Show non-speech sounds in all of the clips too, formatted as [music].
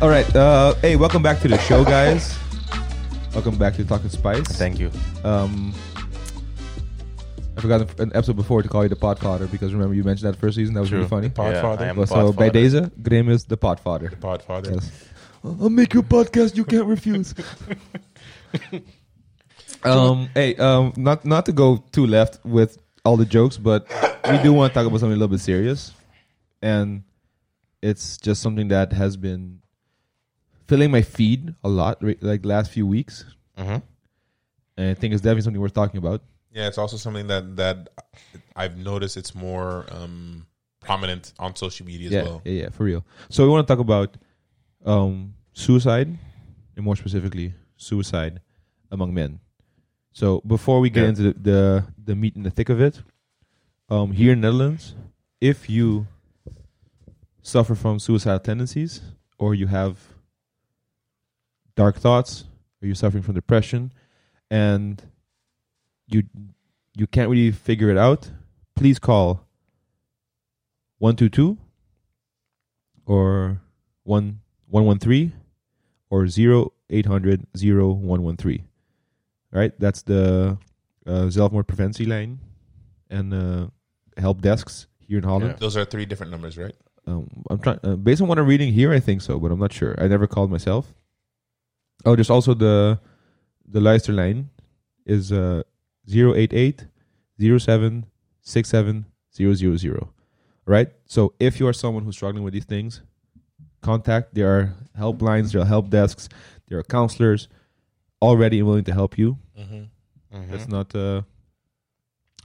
All right. Uh, hey, welcome back to the show, guys. welcome back to Talking Spice. Thank you. Um, I forgot an episode before to call you the Podfather because remember you mentioned that first season. That was really True. funny. Podfather. I am Well, so by Podfather. deze, Graham is the Podfather. Podfather. Yes. I'll make you a podcast you can't refuse. [laughs] um, hey, um, not not to go too left with all the jokes, but we do want to talk about something a little bit serious, and it's just something that has been filling my feed a lot, like last few weeks, Mhm. and I think it's definitely something worth talking about. Yeah, it's also something that that I've noticed it's more um, prominent on social media as yeah, well. yeah, yeah, for real. So we want to talk about um, suicide, and more specifically, suicide among men. So before we get Yeah. into the, the the meat and the thick of it, um, here in Netherlands, if you suffer from suicidal tendencies or you have dark thoughts or you're suffering from depression and you you can't really figure it out, please call 122 or 1 113 or 0800 0113. Right? That's the uh, zelfmoordpreventielijn and uh, help desks here in Holland. Those are three different numbers, right? Um, I'm trying uh, based on what I'm reading here. I think so, but I'm not sure. I never called myself. Oh, there's also the the Luisterlijn is uh 088 07 67 000. Right? So if you are someone who's struggling with these things, contact. There are helplines, there are help desks, there are counselors already willing to help you. Mm-hmm. Mhm. That's not uh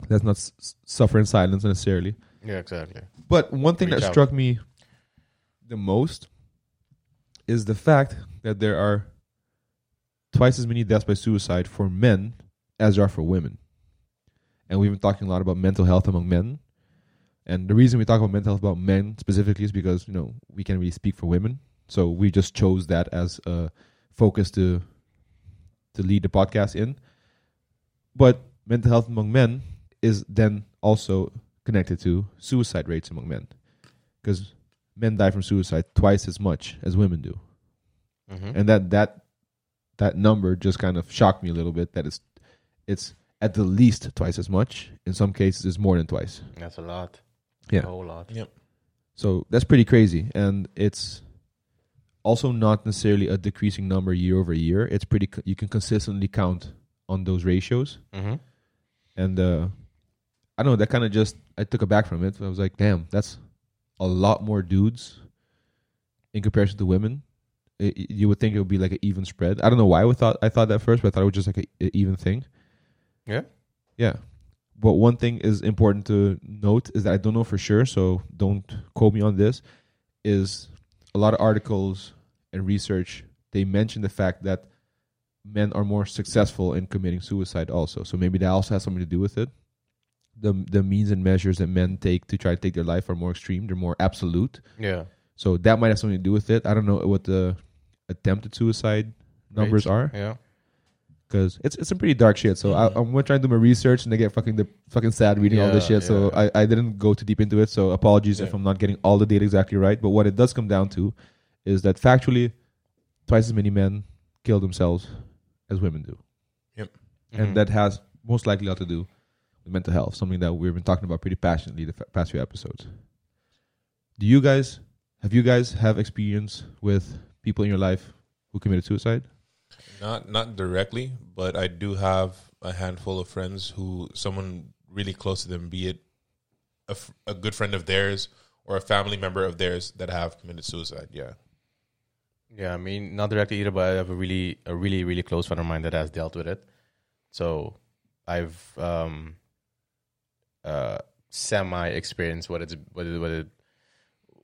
that's not s- suffer in silence necessarily. yeah, exactly. But one thing Reach that out. struck me the most is the fact that there are twice as many deaths by suicide for men as there are for women. And we've been talking a lot about mental health among men. And the reason we talk about mental health about men specifically is because, you know, we can't really speak for women. So we just chose that as a focus to to lead the podcast in. But mental health among men is then also connected to suicide rates among men because men die from suicide twice as much as women do Mhm. and that that that number just kind of shocked me a little bit that it's it's at the least twice as much in some cases it's more than twice That's a lot. Yeah. A whole lot. Yep. So that's pretty crazy and it's also not necessarily a decreasing number year over year it's pretty co- you can consistently count on those ratios Mm-hmm. and uh I don't know that kind of just I took aback from it. I was like, damn, that's a lot more dudes in comparison to women. I- I- you would think it would be like an even spread. I don't know why I thought I thought that first, but I thought it was just like a, a even thing. Yeah. Yeah. But one thing is important to note is that I don't know for sure, so don't quote me on this. Is a lot of articles and research they mention the fact that men are more successful in committing suicide also. So maybe that also has something to do with it. The the means and measures that men take to try to take their life are more extreme, they're more absolute. Yeah. So that might have something to do with it. I don't know what the attempted suicide numbers Rates. are Yeah. because it's it's some pretty dark shit. So I, I'm gonna try to do my research and I get fucking the fucking sad reading all this Yeah, shit. So. I, I didn't go too deep into it. So apologies if I'm not getting all the data exactly right. But what it does come down to is that factually, twice as many men kill themselves as women do, Mhm. and that has most likely a lot to do with mental health. Something that we've been talking about pretty passionately the past few episodes. Do you guys have you guys have experience with people in your life who committed suicide? Not not directly, but I do have a handful of friends who someone really close to them, be it a, f- a good friend of theirs or a family member of theirs that have committed suicide. Yeah. Yeah, I mean, not directly either, but I have a really, a really, really close friend of mine that has dealt with it. So I've um, uh, semi experienced what it's what it, what it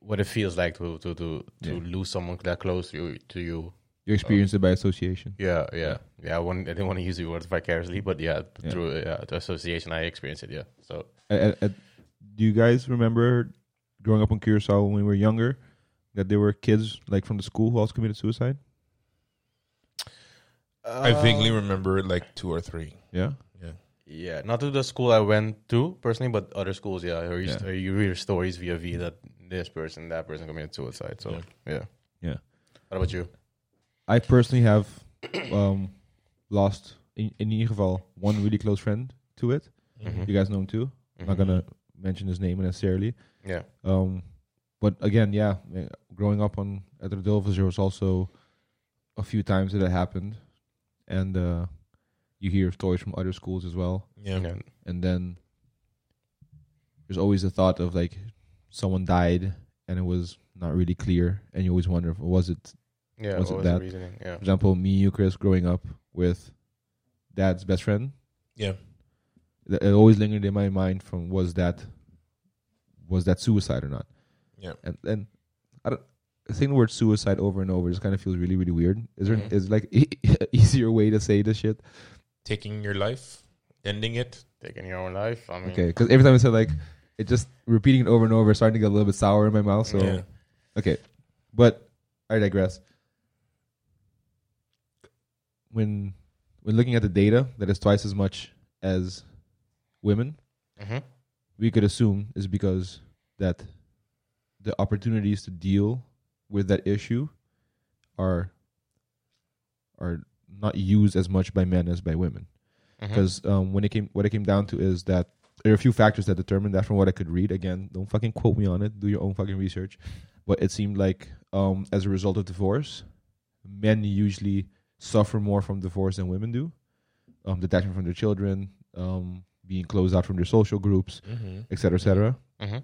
what it feels like to to to, to Yeah. lose someone that close to you, to you. You experienced it by association. Yeah, yeah, yeah. I, wouldn't, I didn't want to use the word vicariously, but yeah, Yeah. through uh, to association, I experienced it. Yeah. So Uh, uh, uh, do you guys remember growing up in Curacao when we were younger that there were kids like from the school who also committed suicide? I vaguely Uh, remember like two or three. Yeah. Yeah. Yeah, not to the school I went to personally, but other schools. Yeah, I heard Yeah. you hear stories via via that this person, that person committed suicide. So yeah, Yeah. What about you? I personally have um, lost in, in ieder geval one really close friend to it. Mhm. You guys know him too. I'm not Mhm. gonna mention his name necessarily. Yeah. Um, but again, yeah, eh, growing up on at Radulphus, there was also a few times that it happened, and uh, you hear stories from other schools as well. Yeah. Yeah. And then there's always the thought of like someone died and it was not really clear, and you always wonder, if, was it Yeah. Was it was the that? reasoning? Yeah. For example, me, you, Chris, growing up with dad's best friend, Yeah. th- it always lingered in my mind from was that was that suicide or not? Yeah. And then I don't saying the word suicide over and over just kind of feels really really weird. Is there Mhm. is like e- [laughs] easier way to say this shit? Taking your life, ending it. Taking your own life. I mean, Okay, because every time I said like it just repeating it over and over, starting to get a little bit sour in my mouth. So Yeah. okay, but I digress. When when looking at the data that is twice as much as women, Mhm. we could assume is because that the opportunities to deal with that issue are are not used as much by men as by women. Because um, when it came, what it came down to is that there are a few factors that determine that. From what I could read, again, don't fucking quote me on it. Do your own fucking research. But it seemed like um, as a result of divorce, men usually suffer more from divorce than women do. Um, detachment from their children, um, being closed out from their social groups, Mm-hmm. et cetera, et cetera. Mhm.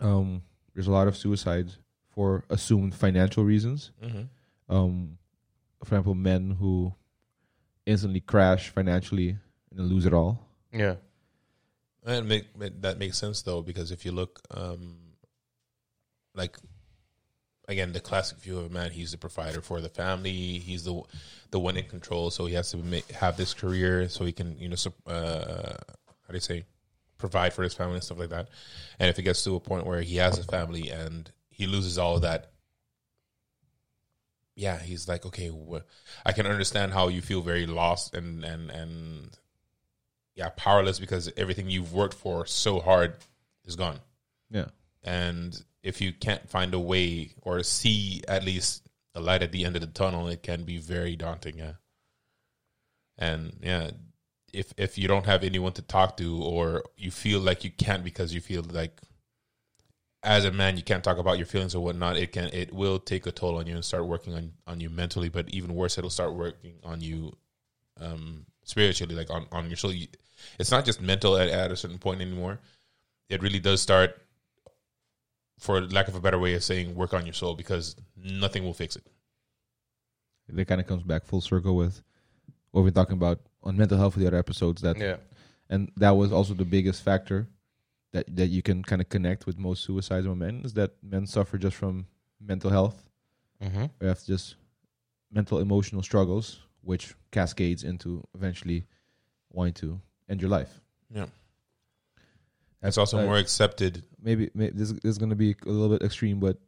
Um, there's a lot of suicides for assumed financial reasons. Mm-hmm. Um, for example, men who instantly crash financially and then lose it all. Yeah. And make, that makes sense though because if you look, um, like again, the classic view of a man, he's the provider for the family. He's the the one in control, so he has to make, have this career so he can, you know, uh, how do you say, provide for his family and stuff like that. And if it gets to a point where he has a family and he loses all of that, yeah, he's like, okay, wh- I can understand how you feel very lost and and and yeah, powerless because everything you've worked for so hard is gone. Yeah. And if you can't find a way or see at least a light at the end of the tunnel, it can be very daunting. Yeah. And yeah, if if you don't have anyone to talk to, or you feel like you can't because you feel like as a man you can't talk about your feelings or whatnot, it can it will take a toll on you and start working on on you mentally. But even worse, it'll start working on you um spiritually, like on on your soul. You- It's not just mental at, at a certain point anymore. It really does start for lack of a better way of saying work on your soul because nothing will fix it. That kind of comes back full circle with what we're talking about on mental health with the other episodes. That Yeah. and that was also the biggest factor that that you can kind of connect with most suicides among men is that men suffer just from mental health. Mm-hmm. They have just mental emotional struggles, which cascades into eventually wanting to end your life. Yeah. It's also Uh, more accepted. maybe, maybe this, this is going to be a little bit extreme, but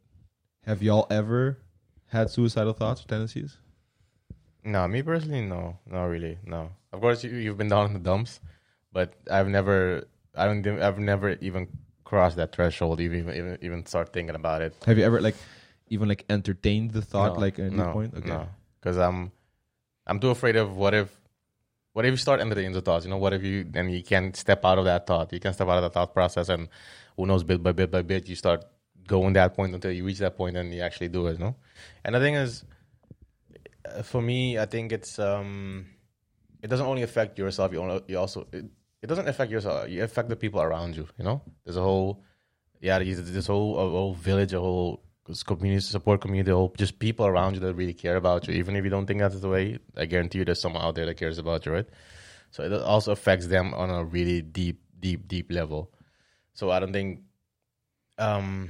have y'all ever had suicidal thoughts or tendencies? No, me personally, no, not really, no. Of course, you, you've been down in the dumps, but I've never, I don't, I've never even crossed that threshold, even even even start thinking about it. Have you ever like even like entertained the thought No, like at any no, point? Okay. No, because I'm, I'm too afraid of what if, what if you start entertaining the thoughts? You know, what if you and you can't step out of that thought? You can step out of that thought process, and who knows, bit by bit by bit, you start going that point until you reach that point and you actually do it. Know, and the thing is, uh, for me, I think it's um, it doesn't only affect yourself. You only, you also it, it doesn't affect yourself. You affect the people around you. You know, there's a whole yeah, there's this whole a whole village, a whole community support community, whole just people around you that really care about you. Even if you don't think that's the way, I guarantee you, there's someone out there that cares about you, right? So it also affects them on a really deep, deep, deep level. So I don't think, um,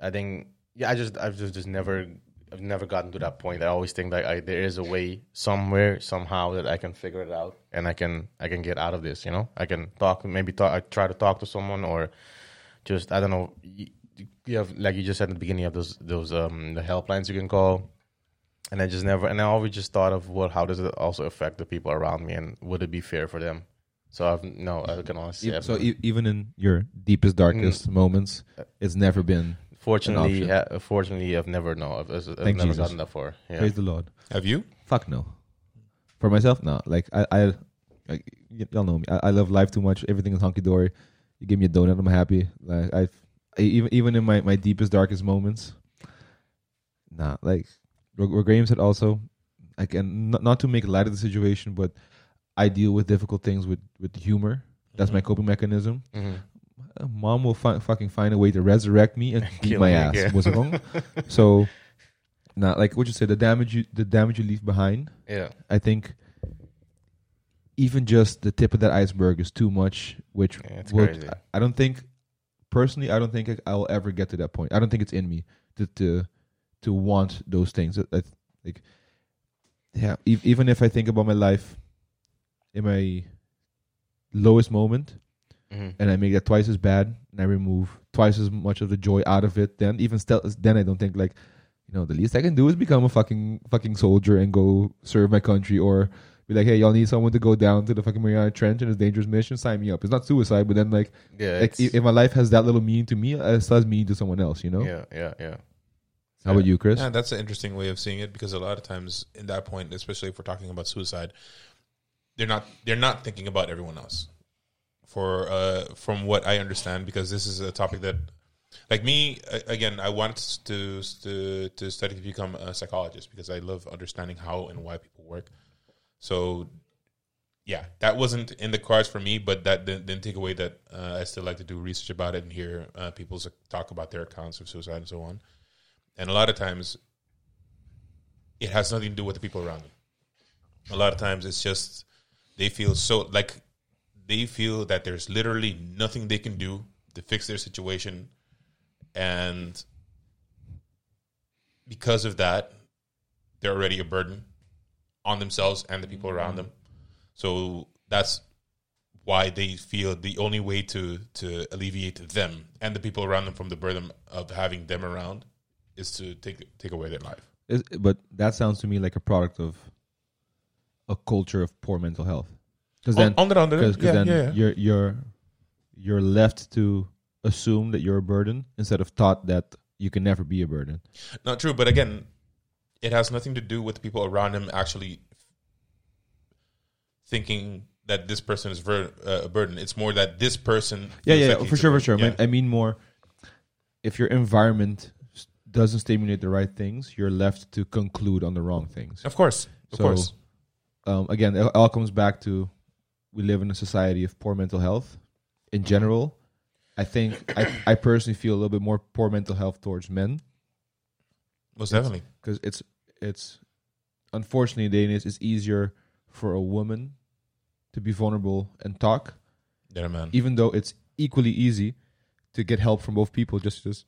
I think yeah, I just I've just, just never I've never gotten to that point. I always think that I, there is a way somewhere somehow that I can figure it out and I can I can get out of this. You know, I can talk maybe talk I try to talk to someone or just I don't know. You, you have like you just said at the beginning of those those um the helplines you can call. And I just never, and I always just thought of what, how does it also affect the people around me, and would it be fair for them? So I've no, I can honestly say I've so e- even in your deepest, darkest moments, it's never been Fortunately, option. ha- fortunately, I've never no, I've, I've Thank never Jesus. gotten that far. Yeah. Praise the Lord. Have you? Fuck no. For myself, no. Like I, I, I y- y'all know me. I, I love life too much. Everything is hunky dory. You give me a donut, I'm happy. Like I've, I, even even in my my deepest darkest moments, nah. Like what what Graham said also, again, not, not to make light of the situation, but I deal with difficult things with with humor. That's my Mhm. coping mechanism. Mhm. Uh, Mom will fi- fucking find a way to resurrect me and [laughs] beat my ass. yeah. Was wrong? [laughs] so, nah, like what you said, the damage you the damage you leave behind. Yeah. I think even just the tip of that iceberg is too much. Which Yeah, crazy. I- I don't think personally. I don't think I- I'll ever get to that point. I don't think it's in me to to to want those things. I, I, like, yeah. E- even if I think about my life in my lowest moment, Mhm. and I make that twice as bad, and I remove twice as much of the joy out of it, then even still, then I don't think like, you know, the least I can do is become a fucking fucking soldier and go serve my country, or be like, hey, y'all need someone to go down to the fucking Mariana Trench in a dangerous mission, sign me up. It's not suicide, but then like, Yeah. like it's- if my life has that little meaning to me, it still has meaning to someone else, you know. yeah. Yeah. Yeah. How about you, Chris? Yeah, that's an interesting way of seeing it because a lot of times in that point, especially if we're talking about suicide, they're not they're not thinking about everyone else. For uh, from what I understand, because this is a topic that, like me, again, I want to to to study to become a psychologist because I love understanding how and why people work. So, yeah, that wasn't in the cards for me, but that didn't, didn't take away that uh, I still like to do research about it and hear uh, people talk about their accounts of suicide and so on. And a lot of times, it has nothing to do with the people around them. A lot of times, it's just they feel so like they feel that there's literally nothing they can do to fix their situation, and because of that, they're already a burden on themselves and the people around them. So that's why they feel the only way to to alleviate them and the people around them from the burden of having them around is to take take away their life. Is- but that sounds to me like a product of a culture of poor mental health. Because then, On- under under because yeah, then yeah, yeah. you're you're you're left to assume that you're a burden instead of thought that you can never be a burden. Not true, but again, it has nothing to do with the people around him actually thinking that this person is ver- uh, a burden. It's more that this person. Yeah, yeah, like for sure, for sure. I Yeah. mean, I mean more. If your environment doesn't stimulate the right things, you're left to conclude on the wrong things. Of course, of So, course. Um, again, it all comes back to we live in a society of poor mental health. In general, I think I, I personally feel a little bit more poor mental health towards men Most definitely. because it's it's unfortunately nowadays it's easier for a woman to be vulnerable and talk, Yeah, man. even though it's equally easy to get help from both people. Just just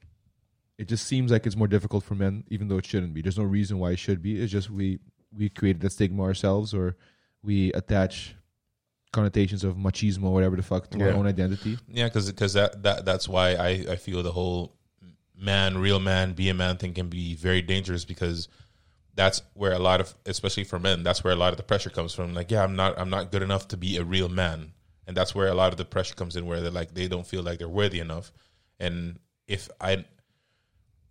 it just seems like it's more difficult for men, even though it shouldn't be. There's no reason why it should be. It's just we we created that stigma ourselves, or we attach connotations of machismo, or whatever the fuck, to our own identity. Yeah, because because that, that that's why I, I feel the whole man, real man, be a man thing can be very dangerous because that's where a lot of, especially for men, that's where a lot of the pressure comes from. Like, yeah, I'm not I'm not good enough to be a real man, and that's where a lot of the pressure comes in, where they're like they don't feel like they're worthy enough, and if I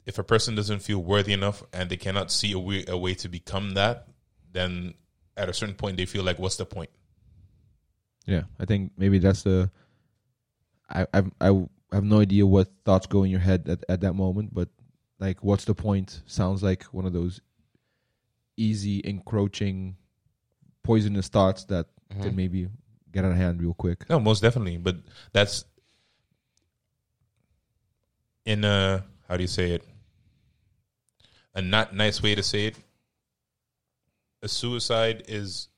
if a person doesn't feel worthy enough and they cannot see a way, a way to become that, then at a certain point they feel like, what's the point? Yeah, I think maybe that's the. I I I have no idea what thoughts go in your head at, at that moment, but like, what's the point? Sounds like one of those easy, encroaching, poisonous thoughts that Mhm. can maybe get out of hand real quick. No, most definitely. But that's in a how do you say it? A not nice way to say it. A suicide is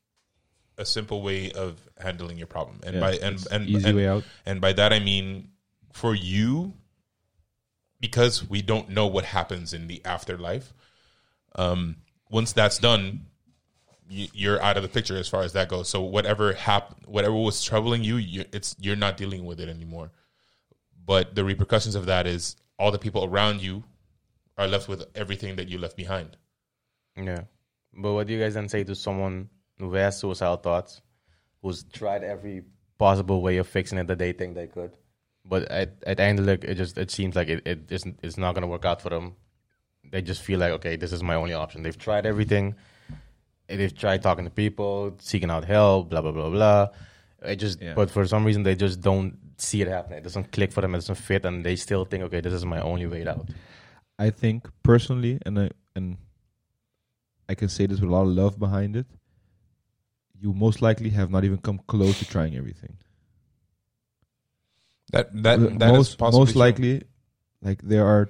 a simple way of handling your problem, and Yeah, by and and easy and, way out. and by that I mean for you, because we don't know what happens in the afterlife. Um, once that's done, you, you're out of the picture as far as that goes. So whatever hap- whatever was troubling you, you, it's you're not dealing with it anymore. But the repercussions of that is all the people around you are left with everything that you left behind. Yeah. But what do you guys then say to someone who has suicidal thoughts, who's tried every possible way of fixing it that they think they could, but at at the end of the it just it seems like it, it isn't it's not gonna work out for them. They just feel like okay, this is my only option. They've tried everything. They've tried talking to people, seeking out help, blah blah blah blah. It just, Yeah. but for some reason they just don't see it happening. It doesn't click for them. It doesn't fit, and they still think, okay, this is my only way out. I think personally, and I and I can say this with a lot of love behind it. You most likely have not even come close to trying everything. That that uh, that is most possibly most true. likely, like there are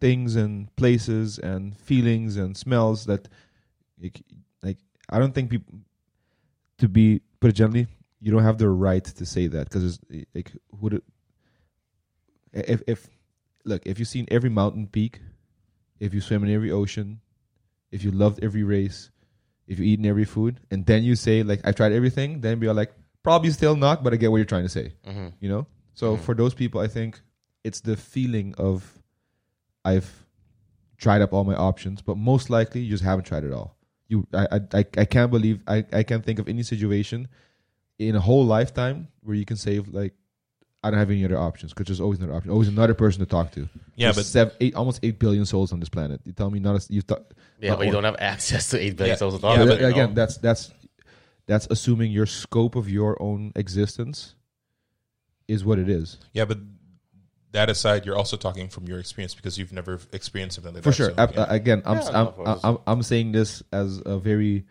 things and places and feelings and smells that, like, like I don't think people to be put it gently. You don't have the right to say that because like would it if if look if you've seen every mountain peak, if you swim in every ocean, if you loved every race, if you eaten every food, and then you say like I tried everything, then we are like probably still not, but I get what you're trying to say Mm-hmm. you know so Mhm. for those people i think it's the feeling of i've tried up all my options but most likely you just haven't tried it all you i i, I, I can't believe I, I can't think of any situation in a whole lifetime where you can save like i don't have any other options because there's always another option always another person to talk to Yeah, There's but seven, eight, almost eight billion souls on this planet you tell me not a, you thought Yeah, Not but you don't have access to eight billion Yeah. souls at Yeah, all. yeah, but- again no. that's that's that's assuming your scope of your own existence is what it is yeah, but that aside, you're also talking from your experience because you've never experienced something like for that. sure. so, yeah. uh, again, I'm, Yeah, s- no, I'm. I'm I'm saying this as a very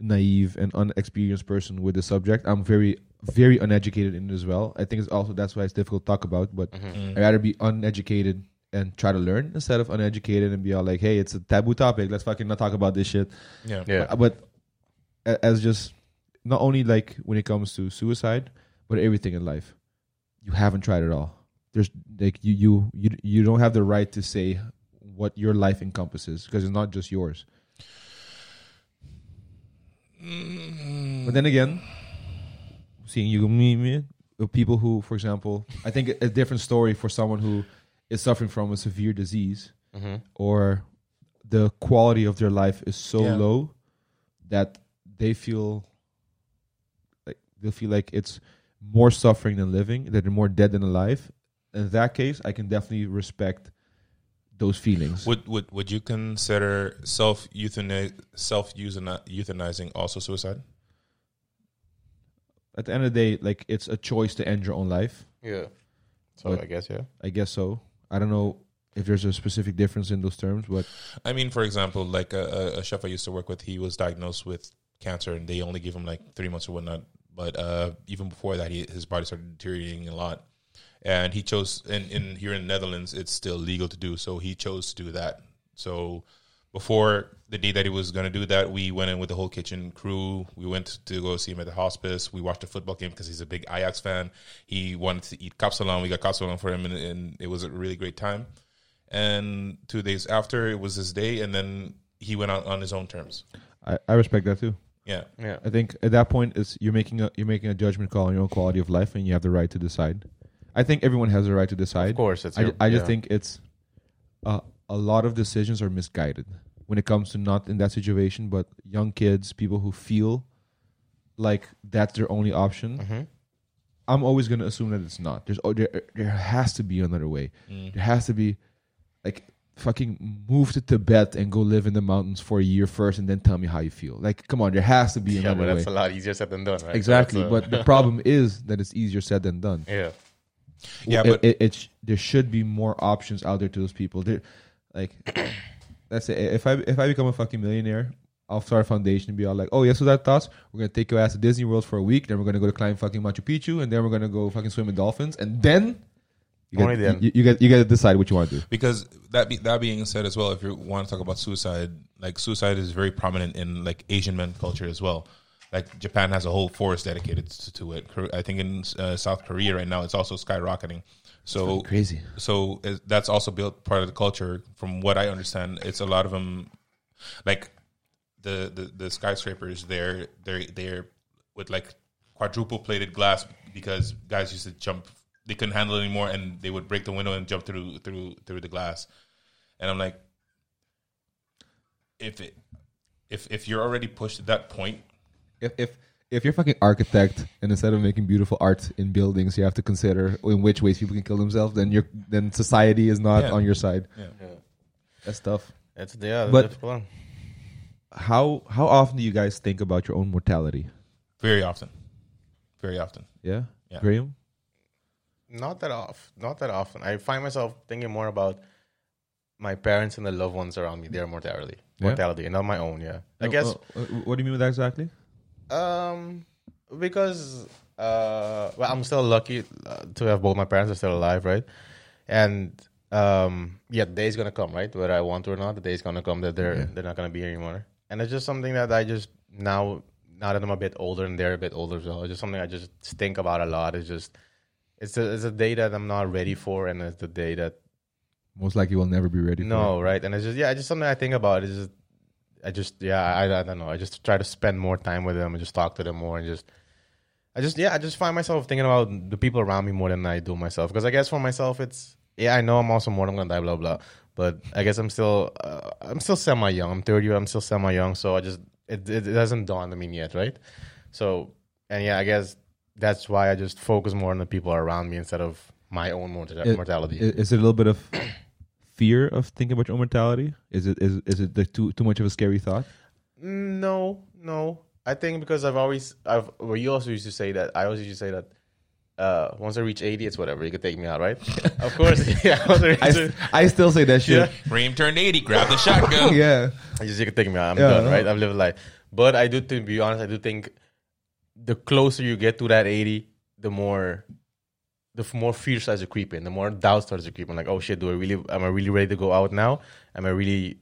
naive and unexperienced person with the subject. I'm very very uneducated in it as well. I think it's also that's why it's difficult to talk about. But Mhm. I'd rather be uneducated and try to learn instead of uneducated and be all like, "Hey, it's a taboo topic. Let's fucking not talk about this shit." yeah. Yeah. But, but as just not only like when it comes to suicide, but everything in life, you haven't tried it all. There's like you you you you don't have the right to say what your life encompasses because it's not just yours. Mm, But then again, seeing you me me people who, for example, I think a different story for someone who is suffering from a severe disease Mhm. or the quality of their life is so Yeah. low that they feel like they feel like it's more suffering than living, that they're more dead than alive. In that case, I can definitely respect those feelings. Would would would you consider self euthanize self euthanizing also suicide? At the end of the day, like it's a choice to end your own life. Yeah. So But- I guess yeah. I guess so. I don't know if there's a specific difference in those terms, but I mean, for example, like a, a- a chef I used to work with, he was diagnosed with cancer, and they only gave him like three months or whatnot. But uh, even before that, he, his body started deteriorating a lot, and he chose. And in here in the Netherlands, it's still legal to do, so he chose to do that. So before the day that he was going to do that, we went in with the whole kitchen crew. We went to go see him at the hospice. We watched a football game because he's a big Ajax fan. He wanted to eat kapsalon. We got kapsalon for him, and, and it was a really great time. And two days after, it was his day, and then he went out on his own terms. I, I respect that too. Yeah, Yeah. I think at that point is you're making a you're making a judgment call on your own quality of life, and you have the right to decide. I think everyone has the right to decide. Of course, it's I, your, I just yeah. think it's uh, a lot of decisions are misguided when it comes to not in that situation, but young kids, people who feel like that's their only option. Mhm. I'm always going to assume that it's not. There's oh, there there has to be another way. Mm. There has to be like fucking move to Tibet and go live in the mountains for a year first, and then tell me how you feel. Like, come on, there has to be another way. Yeah, another but way. that's a lot easier said than done, right? Exactly, uh, but the problem is that it's easier said than done. [laughs] yeah. Yeah, it, but- it, it sh- there should be more options out there to those people. There, like, [clears throat] let's say if I if I become a fucking millionaire, I'll start a foundation and be all like, oh yes, so that thoughts. We're gonna take your ass to Disney World for a week, then we're gonna go to climb fucking Machu Picchu, and then we're gonna go fucking swim with dolphins, and then you Only get, then. You, you get you get to decide what you want to do. because that be, that being said as well, if you want to talk about suicide, like suicide is very prominent in like Asian men culture as well. Like Japan has a whole forest dedicated to, to it. I think in uh, South Korea right now, it's also skyrocketing. So Crazy. so is- that's also built part of the culture. From what I understand, it's a lot of them, like the the, the skyscrapers. They're they're they're with like quadruple plated glass because guys used to jump. They couldn't handle it anymore, and they would break the window and jump through through through the glass. And I'm like, if it if if you're already pushed to that point, If if if you're a fucking architect and instead of making beautiful art in buildings, you have to consider in which ways people can kill themselves, then you're then society is not Yeah. on your side. Yeah. Yeah. That's tough. It's yeah, But- but difficult. How how often do you guys think about your own mortality? Very often. Very often. Yeah, Yeah. Graham. Not that off. Not that often. I find myself thinking more about my parents and the loved ones around me, their mortality, Yeah? mortality, and not my own. Yeah, I guess Uh, uh, what do you mean with that exactly? Um because uh well, I'm still lucky uh, to have both my parents are still alive, right? And um yeah, the day's gonna come, right? Whether I want to or not, the day's gonna come that they're Yeah. they're not gonna be here anymore. And it's just something that I just now now that I'm a bit older and they're a bit older as well, it's just something I just think about a lot. It's just it's a it's a day that I'm not ready for, and it's the day that Most likely, will never be ready. for no, right? And it's just yeah, it's just something I think about. It's just I just yeah, I, I don't know. I just try to spend more time with them and just talk to them more and just I just yeah, I just find myself thinking about the people around me more than I do myself. Because I guess for myself, it's yeah, I know I'm also more. I'm gonna die, blah blah. But I guess I'm still uh, I'm still semi young. I'm 30. I'm still semi young. So I just it, it it hasn't dawned on me yet, right? So and yeah, I guess that's why I just focus more on the people around me instead of my own mortality. I- Is it a little bit of fear of thinking about your own mortality? Is it is is it the too too much of a scary thought? No, no. I think because I've always I've well you also used to say that I always used to say that uh once I reach eighty it's whatever, you could take me out, right? [laughs] of course. [laughs] Yeah, once I reach I, s- I still say that shit. Reem turned 80, grab the shotgun. [laughs] Yeah. I just you can take me out. I'm Yeah, done, right? I've lived a life. But I do to be honest, I do think the closer you get to that eighty, the more the more fear starts to creep in, the more doubt starts to creep in. Like, oh shit, do I really am I really ready to go out now? Am I really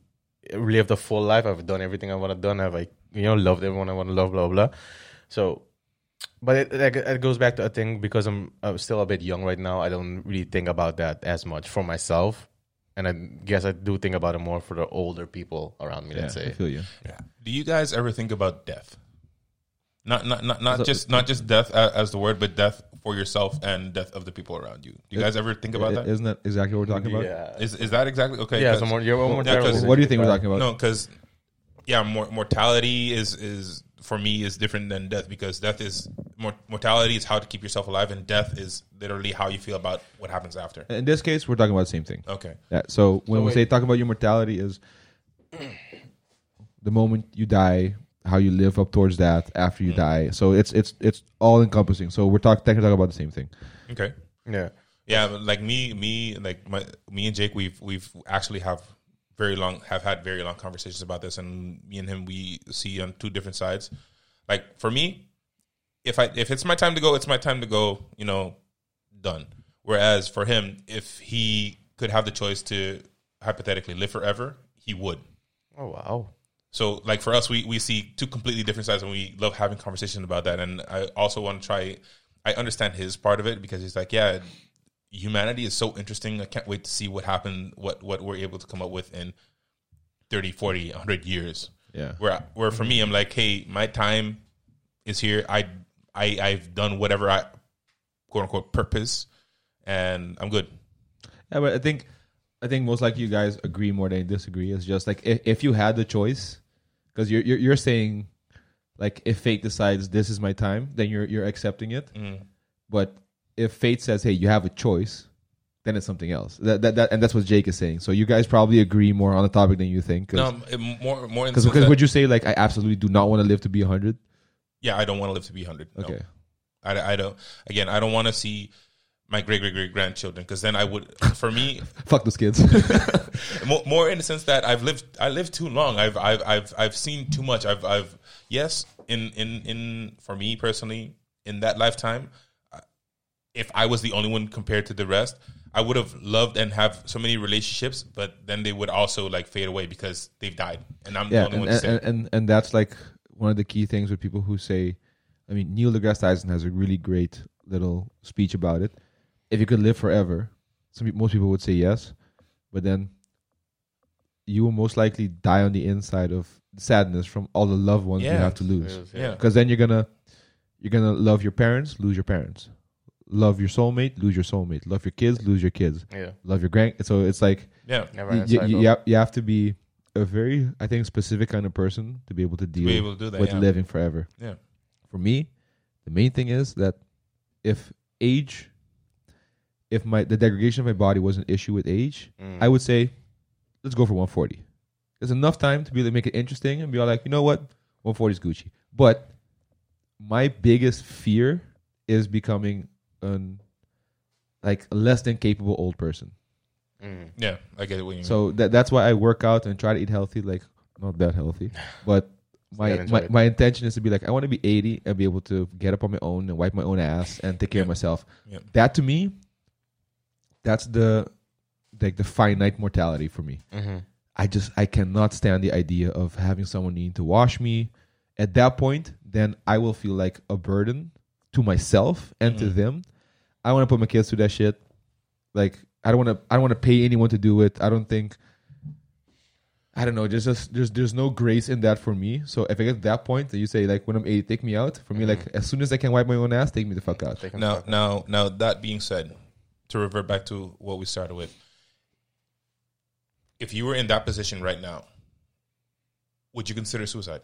live the full life? I've done everything I want to done. Have I you know loved everyone I want to love, blah blah. So, but it, it, it goes back to a thing because I'm, I'm still a bit young right now. I don't really think about that as much for myself, and I guess I do think about it more for the older people around me. Yeah, Let's I say. feel you. Yeah. Do you guys ever think about death? Not not not, not So- just not just death a- as the word, but death for yourself and death of the people around you. Do you guys ever think about I- that? Isn't that exactly what we're talking about? Yeah. Is is that exactly okay? yeah. 'cause- So more, your own Yeah, What do you think we're talking about? No, because yeah, mor- mortality is is for me is different than death because death is mor- mortality is how to keep yourself alive, and death is literally how you feel about what happens after. In this case, we're talking about the same thing. Okay, Yeah, so when So we wait. say talking about your mortality is [clears throat] the moment you die, how you live up towards that after you Mm. die. So it's it's it's all encompassing. So we're talking technically talking about the same thing. okay, Yeah. yeah. Like me, me, like my me and Jake, we've we've actually have very long have had very long conversations about this, and me and him we see on two different sides. Like for me, if I if it's my time to go, it's my time to go. You know, done. Whereas for him, if he could have the choice to hypothetically live forever, he would. Oh wow. So, like for us, we, we see two completely different sides, and we love having conversations about that. And I also want to try. I understand his part of it because he's like, yeah, humanity is so interesting. I can't wait to see what happened, what what we're able to come up with in 30, 40, 100 years. Yeah. Where where for me, I'm like, hey, my time is here. I I I've done whatever I quote unquote purpose, and I'm good. Yeah, but I think I think most likely you guys agree more than you disagree. It's just like if, if you had the choice, because you're, you're you're saying like if fate decides this is my time, then you're you're accepting it. Mm. But if fate says, hey, you have a choice, then it's something else. That, that, that and that's what Jake is saying. So you guys probably agree more on the topic than you think. No, more more Because because would you say like I absolutely do not want to live to be hundred? yeah, I don't want to live to be 100. no. Okay. I, I don't. Again, I don't want to see my great great great grandchildren because then I would. For me, [laughs] Fuck those kids. [laughs] more, more in the sense that I've lived. I lived too long. I've I've I've I've seen too much. I've I've yes. In in in for me personally, in that lifetime, if I was the only one compared to the rest, I would have loved and have so many relationships, but then they would also like fade away because they've died, and I'm yeah, the only and, one to and, and, and and that's like one of the key things with people who say, I mean, Neil deGrasse Tyson has a really great little speech about it. If you could live forever, some most people would say yes, but then you will most likely die on the inside of sadness from all the loved ones you Yeah. have to lose. yeah, Because then you're gonna you're gonna love your parents, lose your parents. Love your soulmate, lose your soulmate. Love your kids, lose your kids. Yeah. Love your grand. So it's like yeah. Never you, had you, cycle. you, have, you have to be a very, I think, specific kind of person to be able to To deal be able to do that, with yeah. living forever. Yeah. For me, the main thing is that if age, if my the degradation of my body was an issue with age, Mm. I would say, let's go for 140. There's enough time to be able to make it interesting and be all like, you know what, 140 is Gucci. But my biggest fear is becoming an like a less than capable old person. Mm. Yeah, I get it. What you mean. So that that's why I work out and try to eat healthy. Like not that healthy, [laughs] but my my, my intention is to be like I want to be 80 and be able to get up on my own and wipe my own ass and take care of myself. Yeah. That to me, that's the like the finite mortality for me. hmm I just I cannot stand the idea of having someone needing to wash me. At that point, then I will feel like a burden to myself and to Mhm. them. I want to put my kids through that shit. Like I don't want to I don't want to pay anyone to do it. I don't think I don't know. There's just there's there's no grace in that for me. So if I get to that point, that you say like when I'm 80, take me out. For me, like as soon as I can wipe my own ass, take me the fuck out. They can now, now, now. That being said, to revert back to what we started with, if you were in that position right now, would you consider suicide?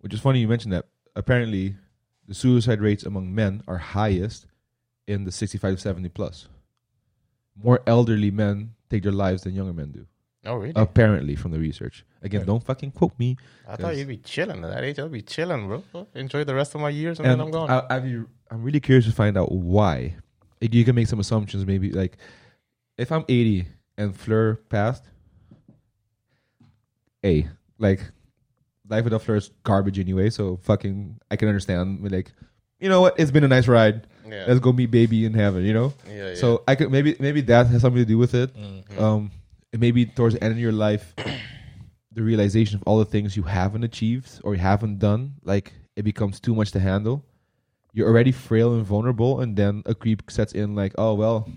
Which is funny you mentioned that. Apparently, the suicide rates among men are highest in the 65 to 70 plus. More elderly men take their lives than younger men do. Oh really? Apparently, from the research. Again, Okay. don't fucking quote me. I thought you'd be chilling at that age. I'll be chilling, bro. Enjoy the rest of my years and, And then I'm gone. I, I'd I'm really curious to find out why. Like, you can make some assumptions. Maybe like if I'm 80 and Fleur passed, a like life without Fleur is garbage anyway. So fucking, I can understand. but, Like, you know what? It's been a nice ride. yeah. Let's go meet baby in heaven. You know. yeah, yeah. So I could maybe maybe that has something to do with it. Mm. Um, maybe towards the end of your life, [coughs] the realization of all the things you haven't achieved or you haven't done, like it becomes too much to handle. You're already frail and vulnerable, and then a creep sets in, like, oh well,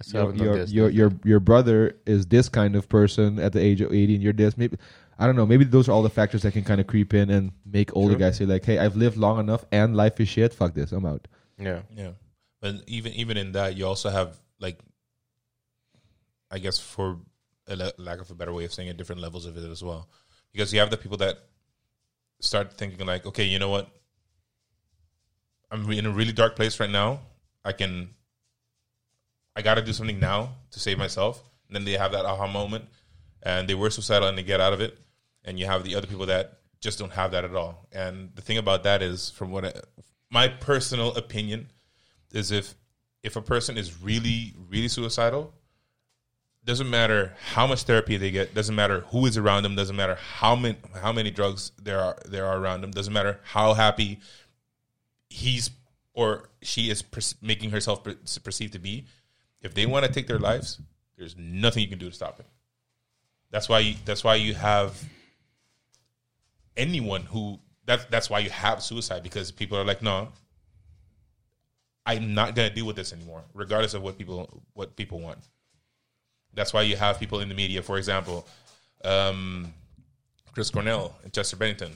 So your your, this, your your your brother is this kind of person at the age of 80, and you're this. Maybe I don't know. Maybe those are all the factors that can kind of creep in and make older True. guys say, like, hey, I've lived long enough, and life is shit. Fuck this, I'm out. Yeah. Yeah, but even even in that, you also have like, I guess for a la- lack of a better way of saying it, different levels of it as well, because you have the people that start thinking like, okay, you know what, I'm in a really dark place right now. I can, I got to do something now to save myself. And then they have that aha moment, and they were suicidal and they get out of it. And you have the other people that just don't have that at all. And the thing about that is, from what I, my personal opinion is, if if a person is really really suicidal, doesn't matter how much therapy they get, doesn't matter who is around them, doesn't matter how many how many drugs there are there are around them, doesn't matter how happy he's or she is per- making herself per- perceived to be. If they want to take their lives, there's nothing you can do to stop it. That's why you, that's why you have anyone who that's that's why you have suicide because people are like, no, I'm not gonna deal with this anymore, regardless of what people what people want. That's why you have people in the media, for example, um, Chris Cornell and Chester Bennington,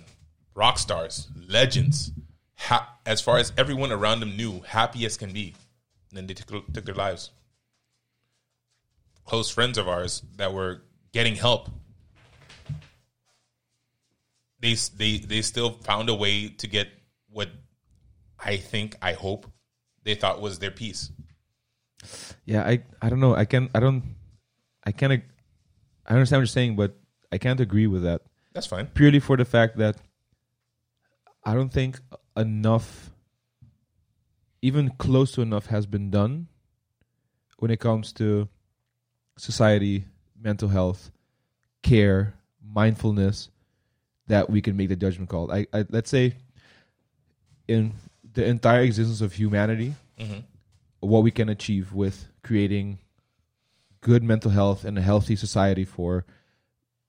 rock stars, legends. Ha- as far as everyone around them knew, happy as can be, and then they took, took their lives. Close friends of ours that were getting help they they they still found a way to get what I think I hope they thought was their piece. Yeah, I I don't know. I can I don't I can't I understand what you're saying, but I can't agree with that That's fine. purely for the fact that I don't think enough, even close to enough, has been done when it comes to society, mental health, care, mindfulness, that we can make the judgment call. I, I let's say in the entire existence of humanity, hmm what we can achieve with creating good mental health and a healthy society for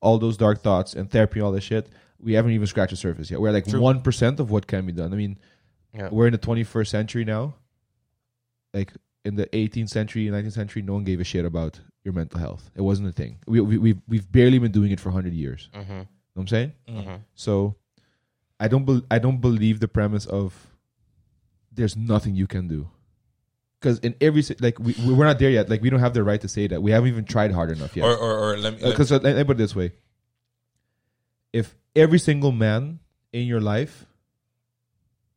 all those dark thoughts and therapy and all this shit, we haven't even scratched the surface yet. We're like one percent of what can be done. I mean, Yeah. we're in the twenty first century now. Like in the eighteenth century, nineteenth century, no one gave a shit about your mental health. It wasn't a thing. We we we've, we've barely been doing it for hundred years. Mm-hmm. You know what I'm saying? Mm-hmm. So I don't bel I don't believe the premise of there's nothing you can do. Because in every like we we're not there yet. Like we don't have the right to say that. We haven't even tried hard enough yet. Or, or or let me. Because let, let me put it this way: if every single man in your life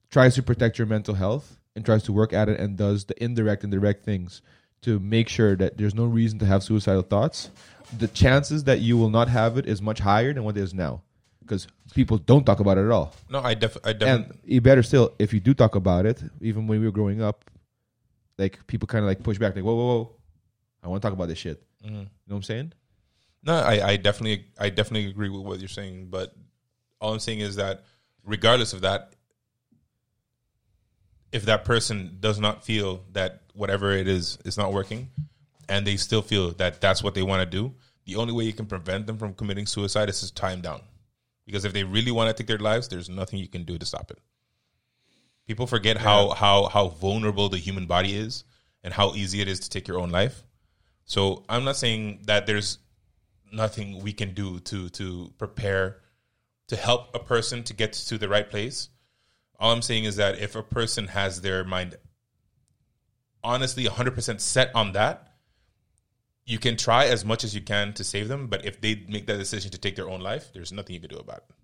tries to protect your mental health and tries to work at it and does the indirect and direct things to make sure that there's no reason to have suicidal thoughts, the chances that you will not have it is much higher than what it is now. Because people don't talk about it at all. No, I def I definitely And you better still, if you do talk about it, even when we were growing up, like people kind of like push back, like, whoa, whoa, whoa, I want to talk about this shit. Mhm. You know what I'm saying? No, I, I definitely I definitely agree with what you're saying, but all I'm saying is that regardless of that, if that person does not feel that whatever it is is not working, and they still feel that that's what they want to do, the only way you can prevent them from committing suicide is to tie them down. Because if they really want to take their lives, there's nothing you can do to stop it. People forget how how how vulnerable the human body is and how easy it is to take your own life. So I'm not saying that there's nothing we can do to to prepare to help a person to get to the right place. All I'm saying is that if a person has their mind honestly 100% set on that, you can try as much as you can to save them, but if they make that decision to take their own life, there's nothing you can do about it.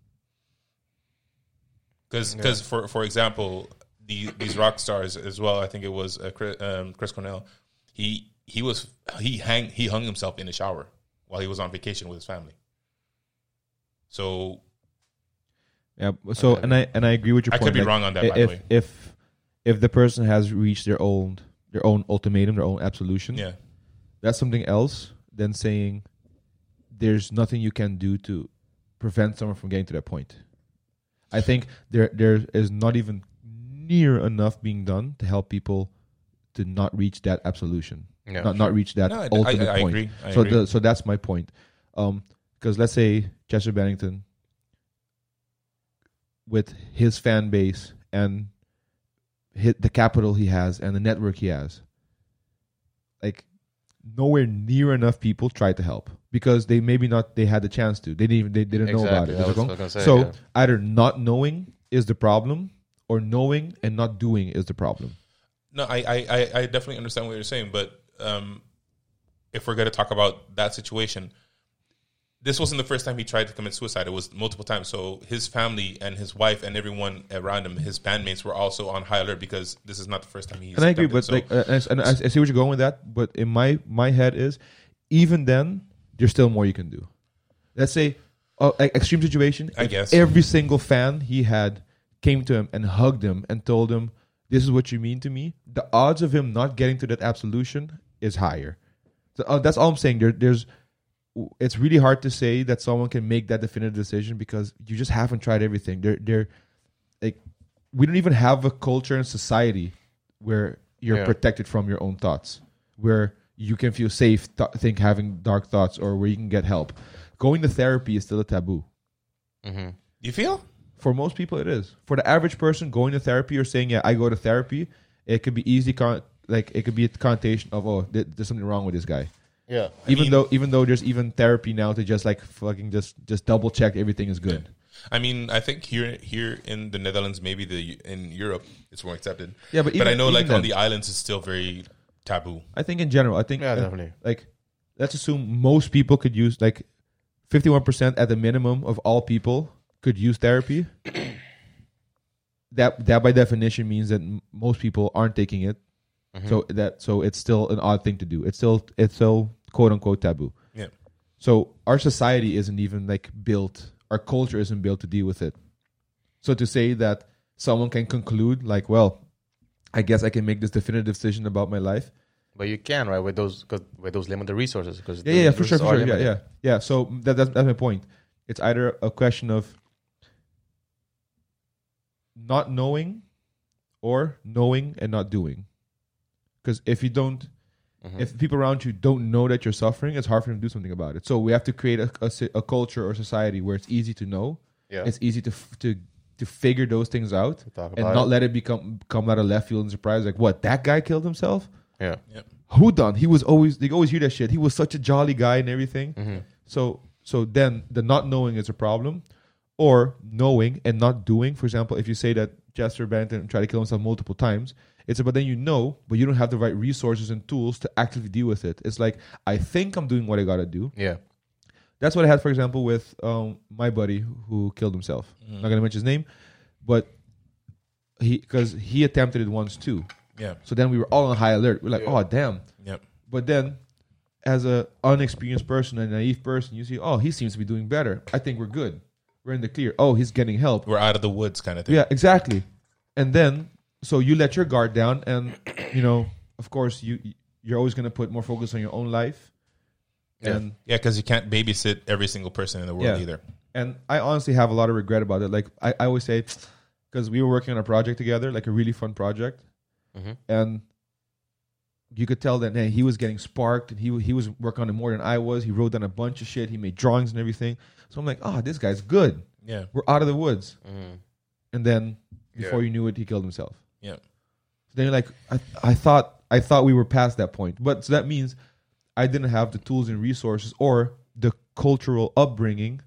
Because, for for example, the, these rock stars as well. I think it was uh, Chris, um, Chris Cornell. He he was he hang he hung himself in the shower while he was on vacation with his family. So Yeah. So, and I and I agree with your point. I point. could be like, wrong on that, by the if way. if if the person has reached their own their own ultimatum, their own absolution, yeah, that's something else than saying there's nothing you can do to prevent someone from getting to that point. I think there there is not even near enough being done to help people to not reach that absolution, Yeah. not not reach that no, I, I, ultimate I point. I so agree. the, so that's my point. Um, because let's say Chester Bennington, with his fan base and hit the capital he has and the network he has, like nowhere near enough people tried to help because they maybe not they had the chance to. They didn't even they didn't know about it. I was Is it wrong? gonna say, so yeah. either not knowing is the problem, or knowing and not doing is the problem. No, I, I, I- I definitely understand what you're saying, but um, if we're going to talk about that situation, this wasn't the first time he tried to commit suicide. It was multiple times. So his family and his wife and everyone around him, his bandmates, were also on high alert because this is not the first time he's. and I agree, but So- like, uh, and, I, I see what you're going with that. But in my my head is, even then, there's still more you can do. Let's say, uh, extreme situation. I guess. every single fan he had came to him and hugged him and told him, "This is what you mean to me." The odds of him not getting to that absolution is higher. So, uh, that's all I'm saying. There, there's. It's really hard to say that someone can make that definitive decision because you just haven't tried everything. They're, they're like, we don't even have a culture and society where you're Yeah. protected from your own thoughts, where you can feel safe, th- think having dark thoughts, or where you can get help. Going to therapy is still a taboo. Mm-hmm. you feel? For most people, it is. For the average person, going to therapy or saying, "Yeah, I go to therapy," it could be easy. Con- like it could be a connotation of, "Oh, th- there's something wrong with this guy." Yeah. even mean- though, even though there's even therapy now to just like fucking just just double check everything is good. I mean, I think here here in the Netherlands, maybe the in Europe, it's more accepted. Yeah, but but I know, even like on the islands, it's still very taboo. I think in general, I think Yeah, uh, definitely. like let's assume most people could use like 51% at the minimum of all people could use therapy [coughs] that that by definition means that m- most people aren't taking it Mm-hmm. so that so it's still an odd thing to do it's still it's still quote unquote taboo Yeah, so our society isn't even like built our culture isn't built to deal with it so to say that someone can conclude like well i guess i can make this definitive decision about my life But you can, right, with those cause with those limited resources. Because Yeah, yeah, for sure, for sure. Yeah, yeah, yeah. So that, that's, that's my point. It's either a question of not knowing or knowing and not doing. Because if you don't, Mm-hmm. if people around you don't know that you're suffering, it's hard for them to do something about it. So we have to create a, a, a culture or society where it's easy to know, Yeah. it's easy to to to figure those things out, and not it. let it become come out of left field and surprise. Like what? That guy killed himself. yeah. Who done? He was always they always hear that shit. He was such a jolly guy and everything. Mm-hmm. So so then the not knowing is a problem, or knowing and not doing. For example, if you say that Chester Bennington tried to kill himself multiple times, it's about then you know, but you don't have the right resources and tools to actively deal with it. It's like I think I'm doing what I gotta do. Yeah. That's what I had, for example, with um, my buddy who killed himself. I'm not gonna mention his name, but he because he attempted it once too. Yeah. So then we were all on high alert. We're like, Yeah. oh damn. Yep. But then, as a unexperienced person, a naive person, you see, oh, he seems to be doing better. I think we're good. We're in the clear. Oh, he's getting help. We're out of the woods, kind of thing. Yeah, exactly. And then, so you let your guard down, and you know, of course, you you're always going to put more focus on your own life. Yeah. And Yeah, because you can't babysit every single person in the world Yeah. either. and I honestly have a lot of regret about it. Like I, I always say, because we were working on a project together, like a really fun project, Mhm. and you could tell that hey, he was getting sparked, and he he was working on it more than I was. He wrote down a bunch of shit. He made drawings and everything. So I'm like, oh, this guy's good. Yeah. We're out of the woods. Mhm. And then before Yeah. you knew it, he killed himself. Yeah. then you're like, I, I thought I thought we were past that point. But so that means I didn't have the tools and resources or the cultural upbringing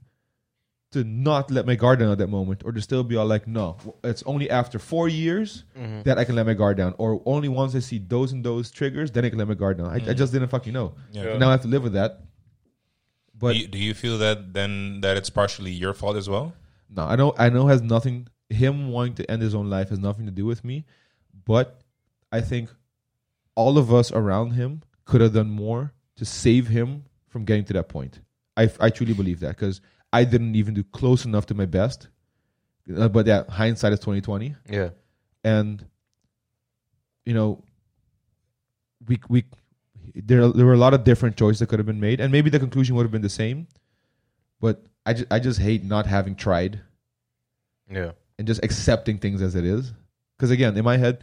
to not let my guard down at that moment, or to still be all like, no, it's only after four years Mhm. that I can let my guard down, or only once I see those and those triggers, then I can let my guard down. I, I just didn't fucking know. Yeah. Now I have to live with that. But do, you, do you feel that then that it's partially your fault as well? No, I know. I know it has nothing. Him wanting to end his own life has nothing to do with me, but I think all of us around him could have done more to save him from getting to that point. I, I truly believe that because I didn't even do close enough to my best. Uh, but yeah, hindsight is twenty twenty, Yeah. and you know, we we there there were a lot of different choices that could have been made, and maybe the conclusion would have been the same. But I just I just hate not having tried Yeah. And just accepting things as it is. Because again, in my head,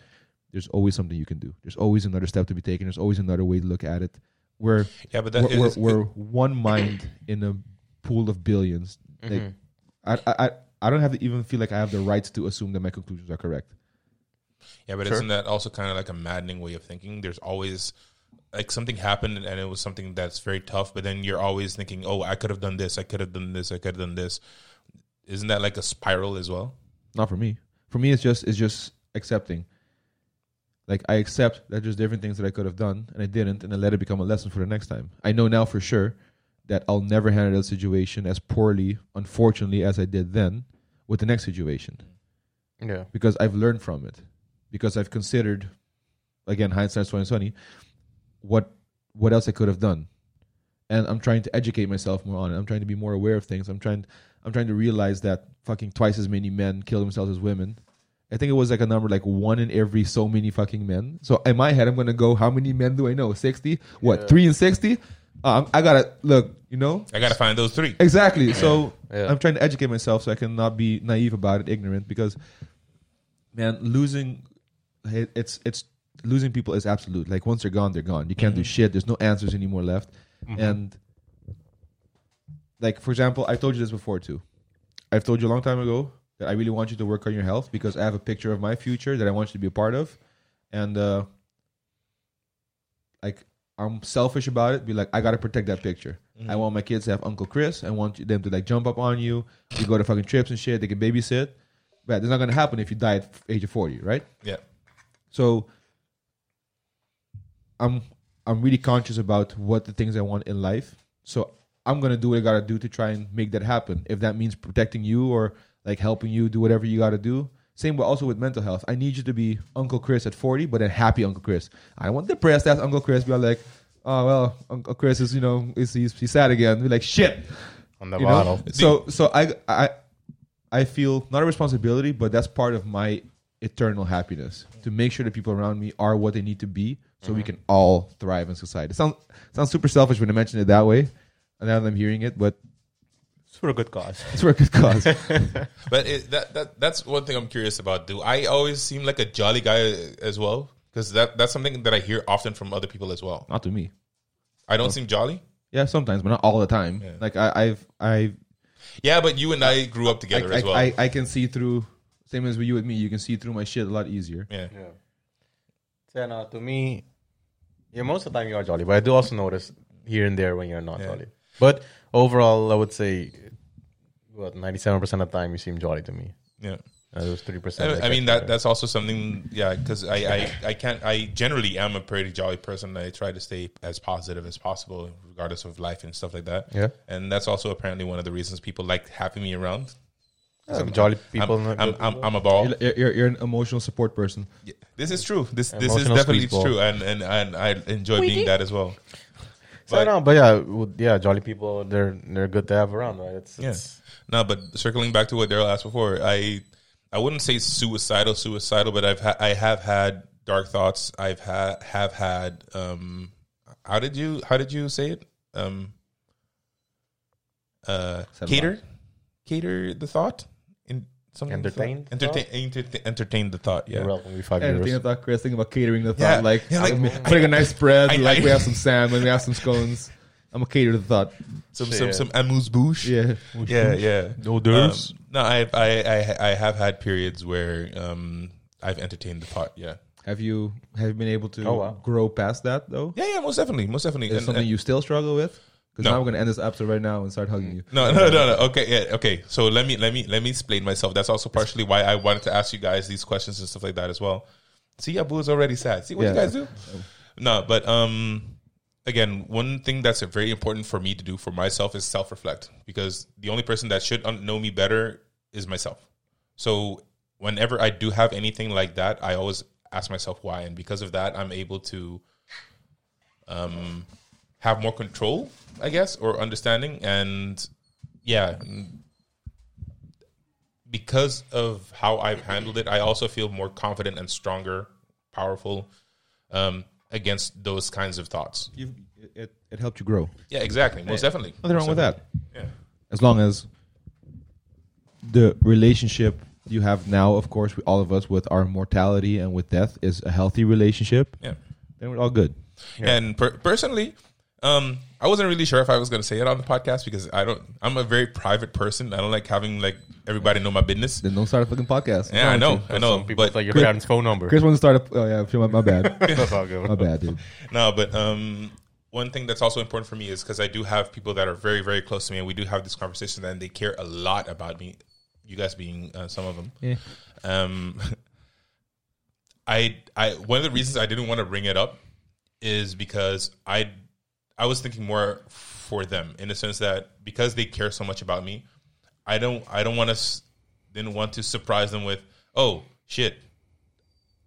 there's always something you can do. There's always another step to be taken. There's always another way to look at it. We're Yeah, but that we're, we're, we're one mind in a pool of billions. Like, Mhm. I, I I I don't have to even feel like I have the rights to assume that my conclusions are correct. Yeah, but Sure. isn't that also kind of like a maddening way of thinking? There's always like something happened and it was something that's very tough, but then you're always thinking, "Oh, I could have done this. I could have done this. I could have done this." Isn't that like a spiral as well? Not for me. For me, it's just it's just accepting. Like I accept that there's different things that I could have done and I didn't, and I let it become a lesson for the next time. I know now for sure that I'll never handle that situation as poorly, unfortunately, as I did then with the next situation Yeah. because I've learned from it. Because I've considered, again, hindsight's twenty twenty, what what else I could have done, and I'm trying to educate myself more on it. I'm trying to be more aware of things. I'm trying I'm trying to realize that fucking twice as many men kill themselves as women. I think it was like a number like one in every so many fucking men. So in my head, I'm gonna go, how many men do I know? Sixty? What? Yeah. Three and sixty? Um, I gotta look. You know, I got to find those three. Exactly. So Yeah. I'm trying to educate myself so I can not be naive about it, ignorant. Because, man, losing it- it's it's losing people is absolute. Like once they're gone, they're gone. You can't do shit. There's no answers anymore left. And like for example, I told you this before too. I've told you a long time ago that I really want you to work on your health because I have a picture of my future that I want you to be a part of, and uh, like I'm selfish about it. Be like, I gotta protect that picture. I want my kids to have Uncle Chris. I want them to like jump up on you. You go to fucking trips and shit. They can babysit. But that's not gonna happen if you die at age of forty, right? Yeah. So I'm I'm really conscious about what the things I want in life. So I'm gonna do what I gotta do to try and make that happen. If that means protecting you or like helping you do whatever you gotta do. Same but also with mental health. I need you to be Uncle Chris at 40, but then happy Uncle Chris. I want depressed ass Uncle Chris be like, oh well, Uncle Chris is you know is he's, he's sad again. Be like shit. On the You know? bottle. So so I I I feel not a responsibility, but that's part of my eternal happiness to make sure the people around me are what they need to be, so we mm-hmm. can all thrive in society. It sounds sounds super selfish when I mention it that way, now that I'm hearing it, but It's for a good cause. it's for a good cause. [laughs] But it, that that that's one thing I'm curious about. Do I always seem like a jolly guy as well? Because that that's something that I hear often from other people as well. not to me. I don't seem jolly. Yeah, sometimes, but not all the time. Yeah. Like I, I've I've Yeah, but you and I grew up I, together I, as well. I, I can see through. Same as with you with me, you can see through my shit a lot easier. yeah. Yeah. So, no, to me, yeah, most of the time you are jolly, but I do also notice here and there when you're not Yeah. jolly. But overall, I would say, what, 97% of the time you seem jolly to me. Yeah. Uh, those 3%. I, I mean extra. that that's also something yeah because I, I I can't I generally am a pretty jolly person I try to stay as positive as possible regardless of life and stuff like that Yeah. and that's also apparently one of the reasons people like having me around Some jolly people. I'm, I'm, I'm. I'm a ball. You're, you're, you're an emotional support person. Yeah, This is true. This this is definitely true, and and and I enjoy being that as well. So I know, but yeah, well, yeah, jolly people. They're they're good to have around, right? It's, Yeah. it's No, but circling back to what Daryl asked before, I I wouldn't say suicidal, suicidal, but I've ha- I have had dark thoughts. I've had have had um how did you how did you say it um uh Said cater cater the thought in something Entertain the entertain entertain, entertain the thought yeah you're welcome. We five Anything euros. about Chris, think about catering the thought, Yeah. like, Yeah, like- I'm putting a nice spread, I- like I- we have some salmon, we have some scones. I'm gonna cater the thought. some Shit. some some amuse bouche Yeah, yeah yeah No Um, no I I I I have had periods where um I've entertained the thought yeah have you have you been able to Oh, wow. grow past that though? yeah yeah most definitely most definitely Is And- something and- you still struggle with? Because No. now I'm gonna end this episode right now and start hugging you. No, no, no, no. Okay, yeah, okay. So let me let me let me explain myself. That's also partially why I wanted to ask you guys these questions and stuff like that as well. See, Abu is already sad. See what you guys do? No, but um, again, one thing that's very important for me to do for myself is self reflect because the only person that should know me better is myself. So whenever I do have anything like that, I always ask myself why, and because of that, I'm able to um have more control, I guess, or understanding. And yeah, because of how I've handled it, I also feel more confident and stronger, powerful um, against those kinds of thoughts. You, it, it helped you grow. Yeah, exactly. Most definitely. Nothing wrong with that. Yeah. As long as the relationship you have now, of course, with all of us with our mortality and with death is a healthy relationship, Yeah. then we're all good. And per- personally, um, I wasn't really sure if I was going to say it on the podcast because I don't. I'm a very private person. I don't like having like everybody know my business. Then don't start a fucking podcast. Yeah, I know, I know. Some people But like your Chris- parents' phone number. Chris wants to start a. Oh yeah, my, my bad. [laughs] That's all good. my bad, dude. No, but um, one thing that's also important for me is because I do have people that are very, very close to me, and we do have this conversation, and they care a lot about me. You guys being uh, some of them. Yeah. Um, [laughs] I, I, one of the reasons I didn't want to bring it up is because I, I was thinking more for them in the sense that because they care so much about me, I don't, I don't want to, didn't want to surprise them with, oh shit,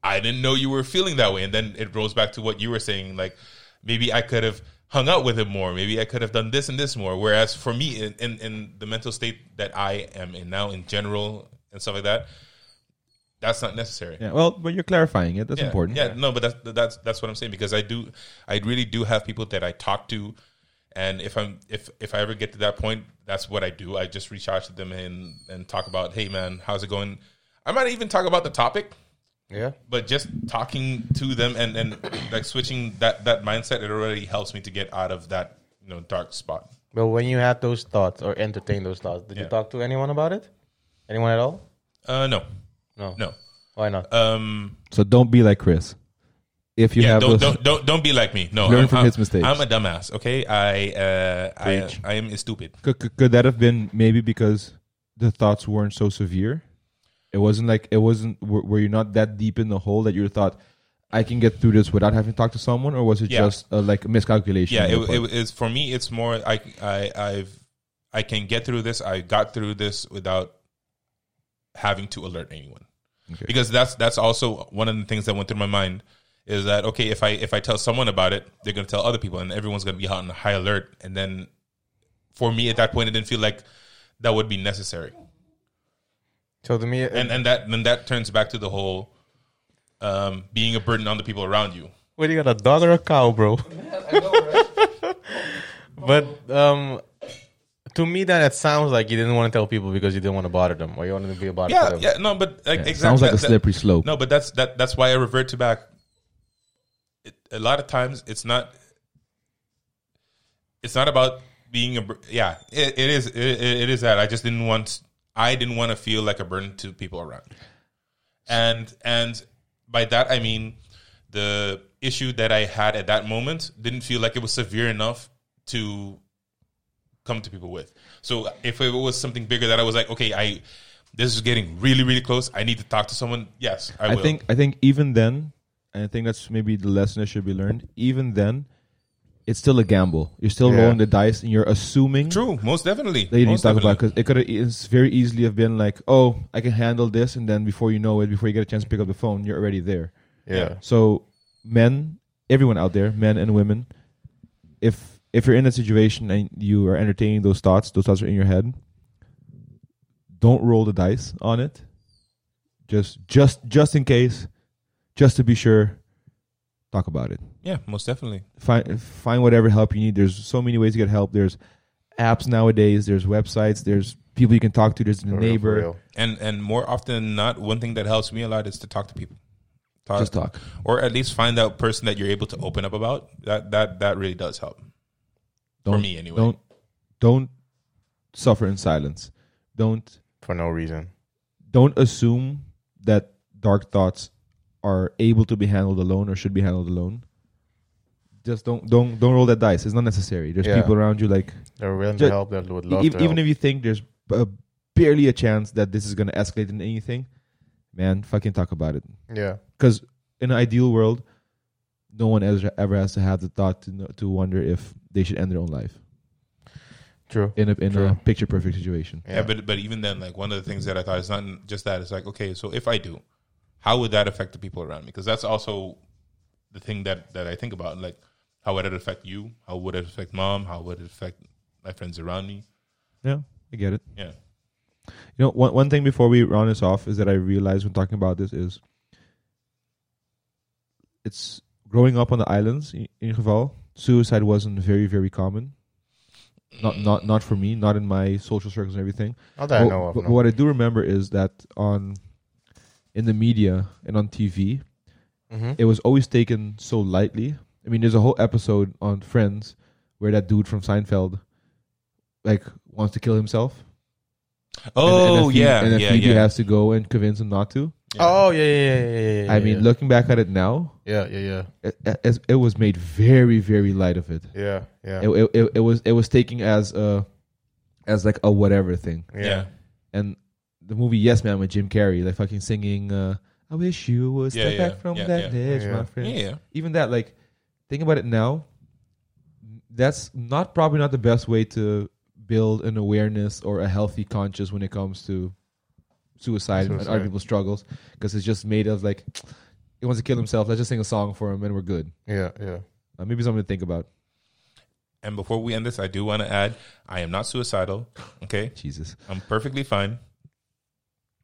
I didn't know you were feeling that way. And then it rolls back to what you were saying. Like maybe I could have hung out with him more. Maybe I could have done this and this more. Whereas for me, in, in, in the mental state that I am in now, in general and stuff like that, that's not necessary. Yeah. Well, but you're clarifying it. That's yeah, important. Yeah, no, but that's that's that's what I'm saying because I do, I really do have people that I talk to, and if I'm if if I ever get to that point, that's what I do. I just reach out to them and and talk about, hey man, how's it going? I might even talk about the topic, Yeah. but just talking to them and and like switching that that mindset, it already helps me to get out of that you know dark spot. But when you had those thoughts or entertain those thoughts, did Yeah. you talk to anyone about it? Anyone at all? Uh, no, No. no. Why not? Um, So don't be like Chris. If you yeah, have don't, those, don't don't don't be like me. No, Learn I'm, from I'm- his mistakes. I'm a dumbass. Okay, I uh, I, I am stupid. could, could, could that have been maybe because the thoughts weren't so severe? It wasn't like it wasn't. Were, were you not that deep in the hole that you thought I can get through this without having to talk to someone, or was it Yeah. just uh, like a miscalculation? yeah on it, it is for me it's more I, I i've i can get through this i got through this without having to alert anyone Okay. because that's that's also one of the things that went through my mind is that okay if i if i tell someone about it they're going to tell other people and everyone's going to be on high alert and then for me at that point it didn't feel like that would be necessary So to me, and and that then that turns back to the whole um, being a burden on the people around you What do you got a dog or a cow, bro? [laughs] [laughs] but um, to me, that it sounds like you didn't want to tell people because you didn't want to bother them, or you wanted to be a bother yeah to them. yeah no but like, Yeah, exactly Sounds like a that- that- slippery slope. No, but that's that. That's why I revert to back. It, a lot of times, it's not. It's not about being a. bur- Yeah, it, it is. It, it is that I just didn't want. I didn't want to feel like a burden to people around, and and by that I mean the issue that I had at that moment didn't feel like it was severe enough to come to people with. So if it was something bigger that I was like, okay, I this is getting really really close. I need to talk to someone. Yes, I, I will. think I think even then, and I think that's maybe the lesson that should be learned. Even then, it's still a gamble. You're still Yeah. rolling the dice, and you're assuming True, most definitely. that you need most to talk about definitely. because it could it's very easily have been like, oh, I can handle this, and then before you know it, before you get a chance to pick up the phone, you're already there. Yeah. So, men, everyone out there, men and women, if if you're in a situation and you are entertaining those thoughts, those thoughts are in your head, don't roll the dice on it. Just just just in case, just to be sure, talk about it. Yeah, most definitely. Find find whatever help you need. There's so many ways to get help. There's apps nowadays. There's websites. There's people you can talk to. There's a For real, neighbor. real. And and more often than not, one thing that helps me a lot is to talk to people. Talk, Just talk. or at least find out person that you're able to open up about. That that that really does help. Don't, For me, anyway. Don't don't suffer in silence. Don't For no reason. don't assume that dark thoughts are able to be handled alone or should be handled alone. Just don't don't don't roll that dice. It's not necessary. There's Yeah. people around you like They're willing Ju- to help. That would love e- to even help. if you think there's b- uh, barely a chance that this is going to escalate into anything, man, fucking talk about it. yeah. Because in an ideal world, no one ever ever has to have the thought to know, to wonder if they should end their own life True. in a in a picture perfect situation. Yeah. but but even then, like one of the things that I thought is not just that. It's like okay, so if I do, how would that affect the people around me? Because that's also the thing that that I think about. Like, how would it affect you? How would it affect mom? How would it affect my friends around me? Yeah, I get it. Yeah. You know, one one thing before we round this off is that I realized when talking about this is it's growing up on the islands in in geval. Suicide wasn't very very common. Not not not for me, not in my social circles and everything. Not that I But- know of. but no. what I do remember is that on in the media and on TV, Mhm. it was always taken so lightly. I mean, there's a whole episode on Friends where that dude from Seinfeld like wants to kill himself. And- and Oh then yeah, and then yeah, Phoebe yeah. has to go and convince him not to. Oh yeah, yeah, yeah, yeah, yeah. I mean, yeah. looking back at it now, Yeah, yeah, yeah, it, it, it was made very, very light of it. yeah, yeah. It, it, it, it was it was taking as a as like a whatever thing. yeah. And the movie Yes Man with Jim Carrey, like fucking singing, uh, "I wish you would Yeah, step yeah, back from yeah, that yeah. ledge, Yeah. my yeah, friend." yeah. Even that, like, think about it now. That's not probably not the best way to build an awareness or a healthy conscience when it comes to suicide, and other people's struggles, because it's just made of like he wants to kill himself. Let's just sing a song for him, and we're good. yeah, yeah. Uh, maybe something to think about. And before we end this, I do want to add, I am not suicidal. Okay, Jesus, I'm perfectly fine.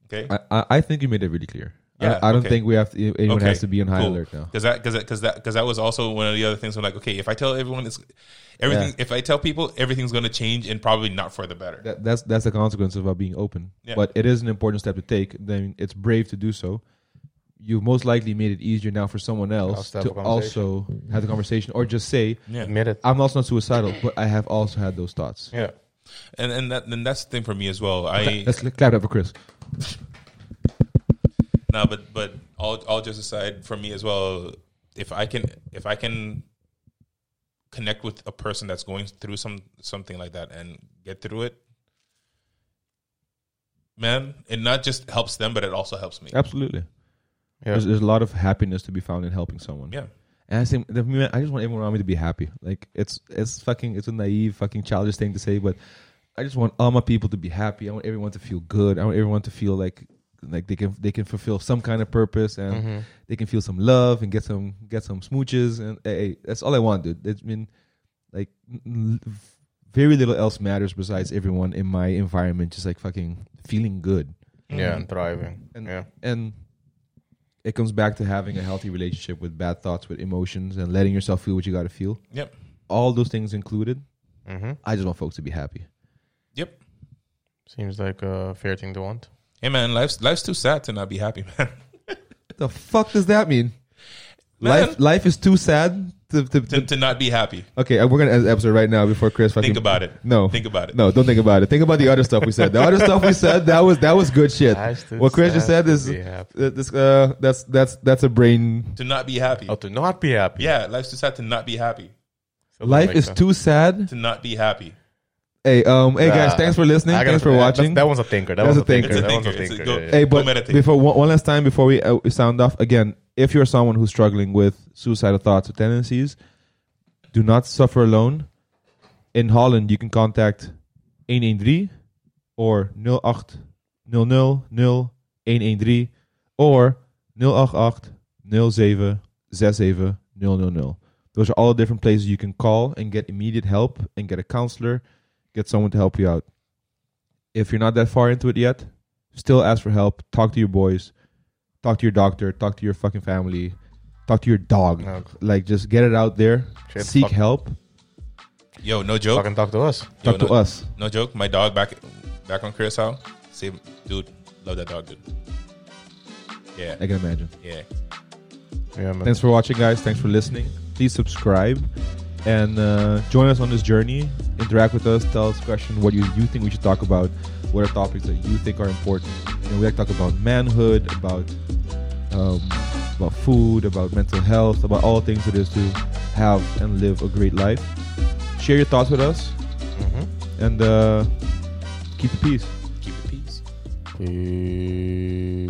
Okay, I I, I think you made it really clear. Yeah, I, I don't okay. think we have to. Anyone Okay, has to be on high cool. alert now. because that because because that because that was also one of the other things. I'm like, okay, if I tell everyone it's everything, if I tell people everything's going to change and probably not for the better. That, that's that's the consequence of uh, being open. Yeah. But it is an important step to take. Then it's brave to do so. You've most likely made it easier now for someone else Else to have to a conversation. also have the conversation, or just say, yeah, Admit it. "I'm also not suicidal, but I have also had those thoughts." Yeah. and and that and that's the thing for me as well. I Let's clap up for Chris. No, but but all all just aside from me as well. If I can if I can connect with a person that's going through some something like that and get through it, man, it not just helps them, but it also helps me. Absolutely. Yeah. There's, there's a lot of happiness to be found in helping someone. Yeah, And I think I just want everyone around me to be happy. Like it's it's fucking it's a naive fucking childish thing to say, but I just want all my people to be happy. I want everyone to feel good. I want everyone to feel like like they can they can fulfill some kind of purpose and Mhm. they can feel some love and get some get some smooches and hey, that's all I want, dude. It's been like n- n- very little else matters besides everyone in my environment just like fucking feeling good. Yeah, and thriving. And yeah. and it comes back to having a healthy relationship with bad thoughts, with emotions, and letting yourself feel what you got to feel. yep, All those things included, Mm-hmm. I just want folks to be happy. yep. Seems like a fair thing to want. Hey man, life's life's too sad to not be happy, [laughs] man. What the fuck does that mean? Man. Life life is too sad to, to, to, to not be happy. Okay, we're gonna end the episode right now before Chris fucking Think about it. No, Think about it. no, don't think about it. Think about the other stuff we said. The other stuff we said that was that was good shit. What Chris just said is uh, this. Uh, that's that's that's a brain. To not be happy. Oh, to not be happy. Yeah, life's too sad to not be happy. Something Life like is that. too sad. To not be happy. Hey, um, hey guys, thanks for listening. Gotta- Thanks for watching. That, that one's a thinker. That That's one's a a thinker. thinker. That one's a thinker. go- yeah, yeah. Hey, but before one, one last time before we, uh, we sound off again, if you're someone who's struggling with suicidal thoughts or tendencies, Do not suffer alone. In Holland, you can contact 113 or 0800 0113 or 088 07 67 000. Those are all different places you can call and get immediate help and get a counselor, get someone to help you out. If you're not that far into it yet, still ask for help. Talk to your boys, talk to your doctor, talk to your fucking family, talk to your dog. No, Like, just get it out there, Straight seek fuck- help, Yo, no joke. fucking talk to us. Yo, talk no, to us. No joke. My dog back back on Curacao. Same dude. Love that dog, dude. Yeah, I can imagine. yeah. Yeah, man. Thanks for watching, guys. Thanks for listening. Please subscribe and uh, join us on this journey. Interact with us. Tell us questions. What you, you think we should talk about. What are topics that you think are important? You know, we like to talk about manhood, about um, about food, about mental health, about all things it is to have and live a great life. Share your thoughts with us Mhm. and uh, keep the peace. Keep the peace. Peace.